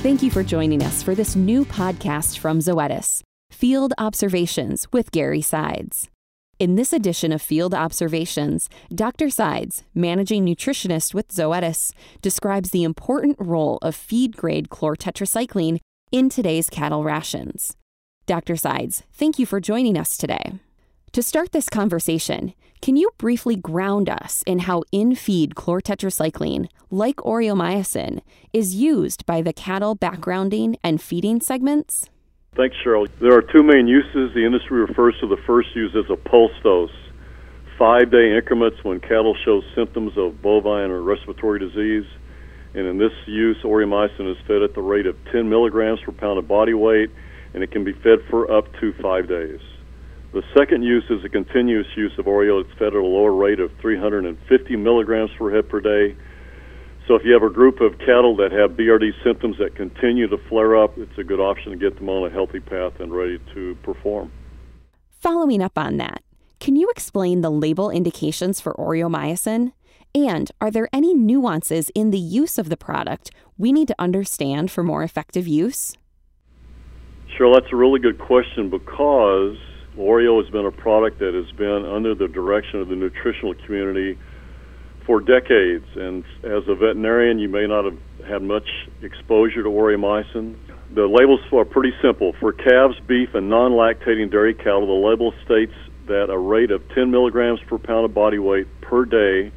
Thank you for joining us for this new podcast from Zoetis Field Observations with Gary Sides. In this edition of Field Observations, Dr. Sides, managing nutritionist with Zoetis, describes the important role of feed grade chlortetracycline in today's cattle rations. Dr. Sides, thank you for joining us today. To start this conversation, can you briefly ground us in how in feed chlortetracycline, like Aureomycin, is used by the cattle backgrounding and feeding segments? Thanks, Cheryl. There are two main uses. The industry refers to the first use as a pulse dose, five day increments when cattle show symptoms of bovine or respiratory disease. And in this use, Aureomycin is fed at the rate of 10 milligrams per pound of body weight, and it can be fed for up to five days. The second use is a continuous use of Aureo. It's fed at a lower rate of 350 milligrams per head per day. So if you have a group of cattle that have BRD symptoms that continue to flare up, it's a good option to get them on a healthy path and ready to perform. Following up on that, can you explain the label indications for Aureomycin? And are there any nuances in the use of the product we need to understand for more effective use? Sure, that's a really good question because Aureo has been a product that has been under the direction of the nutritional community for decades. And as a veterinarian, you may not have had much exposure to Aureomycin. The labels are pretty simple. For calves, beef, and non lactating dairy cattle, the label states that a rate of 10 milligrams per pound of body weight per day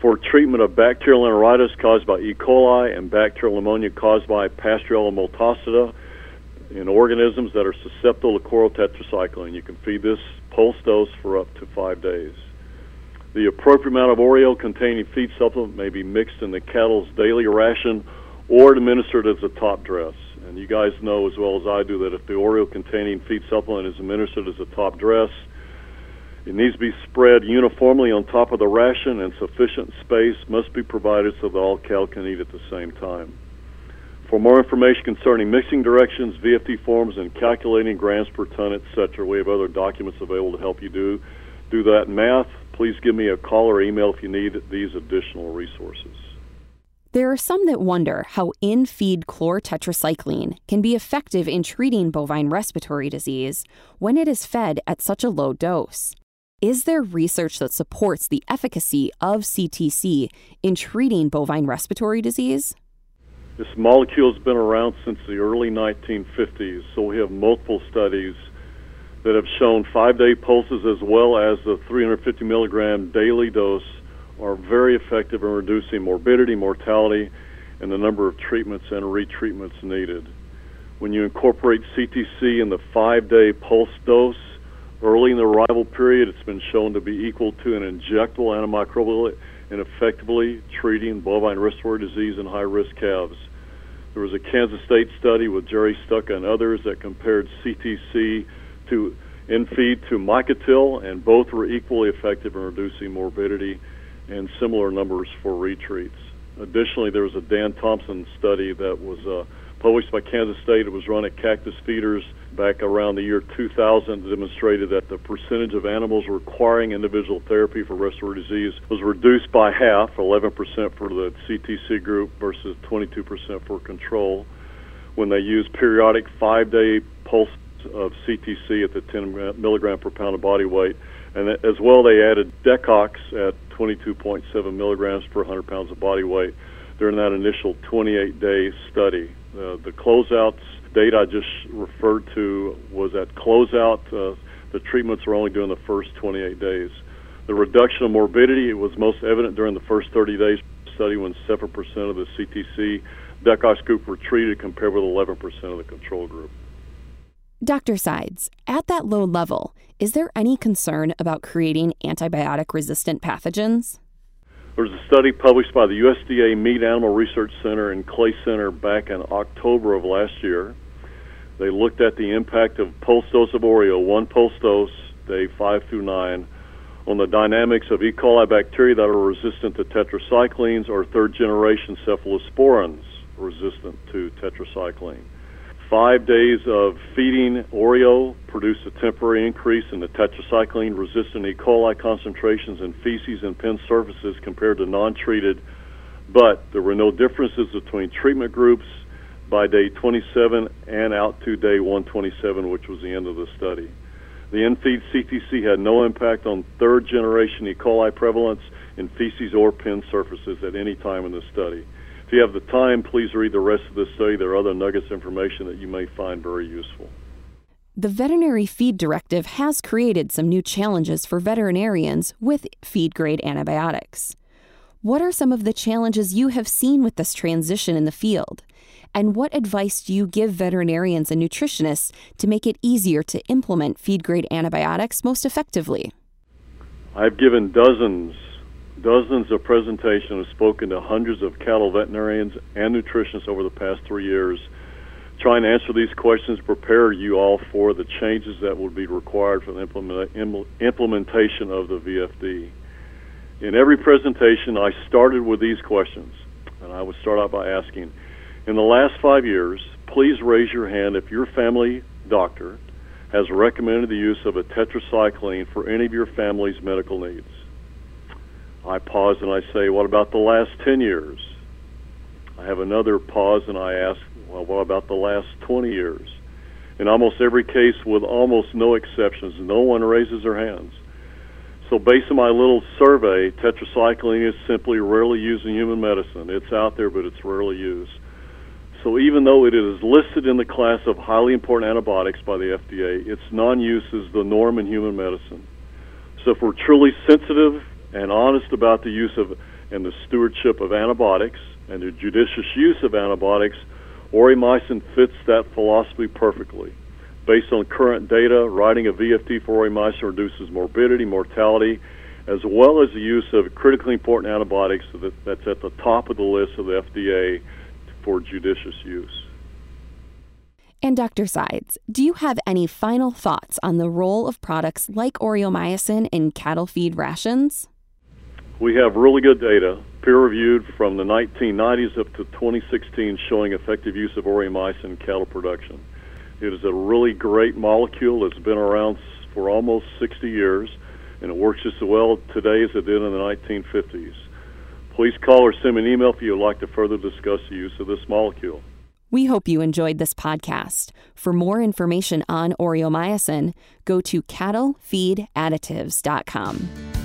for treatment of bacterial enteritis caused by E. coli and bacterial pneumonia caused by Pasteurella multocida in organisms that are susceptible to chlortetracycline. You can feed this pulse dose for up to five days. The appropriate amount of Aureo containing feed supplement may be mixed in the cattle's daily ration or administered as a top dress. And you guys know as well as I do that if the Aureo containing feed supplement is administered as a top dress, it needs to be spread uniformly on top of the ration and sufficient space must be provided so that all cattle can eat at the same time. For more information concerning mixing directions, VFD forms, and calculating grams per ton, etc., we have other documents available to help you do do that math. Please give me a call or email if you need these additional resources. There are some that wonder how in feed chlortetracycline can be effective in treating bovine respiratory disease when it is fed at such a low dose. Is there research that supports the efficacy of CTC in treating bovine respiratory disease? This molecule has been around since the early 1950s, so we have multiple studies that have shown five day pulses as well as the 350 milligram daily dose are very effective in reducing morbidity, mortality, and the number of treatments and retreatments needed. When you incorporate CTC in the five day pulse dose, early in the arrival period, it's been shown to be equal to an injectable antimicrobial in effectively treating bovine respiratory disease in high risk calves. There was a Kansas State study with Jerry Stokka and others that compared CTC to in feed to Micotil, and both were equally effective in reducing morbidity and similar numbers for retreats. Additionally, there was a Dan Thomson study that was uh, published by Kansas State. It was run at Cactus Feeders back around the year 2000 demonstrated that the percentage of animals requiring individual therapy for respiratory disease was reduced by half, 11% for the CTC group versus 22% for control, when they used periodic five day pulse of CTC at the 10 milligram per pound of body weight. And as well, they added Deccox at 22.7 milligrams per 100 pounds of body weight during that initial 28 day study. Uh, the closeouts date I just referred to was at closeout. Uh, the treatments were only doing the first 28 days. The reduction of morbidity was most evident during the first 30 days study when 7% of the CTC Deccox group were treated compared with 11% of the control group. Dr. Sides, at that low level, is there any concern about creating antibiotic resistant pathogens? There was a study published by the USDA Meat Animal Research Center and Clay Center back in October of last year. They looked at the impact of pulse dose of Aureo, one pulse dose, day 5 through 9, on the dynamics of E. coli bacteria that are resistant to tetracyclines or third generation cephalosporins resistant to tetracycline. Five days of feeding Aureo produced a temporary increase in the tetracycline resistant E. coli concentrations in feces and pen surfaces compared to non treated, but there were no differences between treatment groups. by day 27 and out to day 127, which was the end of the study. The in-feed CTC had no impact on third generation E. coli prevalence in feces or pen surfaces at any time in the study. If you have the time, please read the rest of the study. There are other nuggets of information that you may find very useful. The Veterinary Feed Directive has created some new challenges for veterinarians with feed grade antibiotics. What are some of the challenges you have seen with this transition in the field? And what advice do you give veterinarians and nutritionists to make it easier to implement feed grade antibiotics most effectively? I've given dozens, dozens of presentations, have spoken to hundreds of cattle veterinarians and nutritionists over the past three years, trying to answer these questions, prepare you all for the changes that will be required for the implement, implementation of the VFD. In every presentation, I started with these questions, and I would start out by asking, in the last five years, please raise your hand if your family doctor has recommended the use of a tetracycline for any of your family's medical needs. I pause and I say, What about the last 10 years? I have another pause and I ask, Well, what about the last 20 years? In almost every case, with almost no exceptions, no one raises their hands. So, based on my little survey, tetracycline is simply rarely used in human medicine. It's out there, but it's rarely used. So even though it is listed in the class of highly important antibiotics by the FDA, its non-use is the norm in human medicine. So if we're truly sensitive and honest about the use of and the stewardship of antibiotics and the judicious use of antibiotics, Aureomycin fits that philosophy perfectly. Based on current data, writing a VFD for Aureomycin reduces morbidity, mortality, as well as the use of critically important antibiotics that's at the top of the list of the FDA for judicious use. And Dr. Sides, do you have any final thoughts on the role of products like Aureomycin in cattle feed rations? We have really good data, peer reviewed from the 1990s up to 2016, showing effective use of Aureomycin in cattle production. It is a really great molecule that's been around for almost 60 years, and it works just as well today as it did in the 1950s. Please call or send me an email if you would like to further discuss the use of this molecule. We hope you enjoyed this podcast. For more information on Aureomycin, go to cattlefeedadditives.com.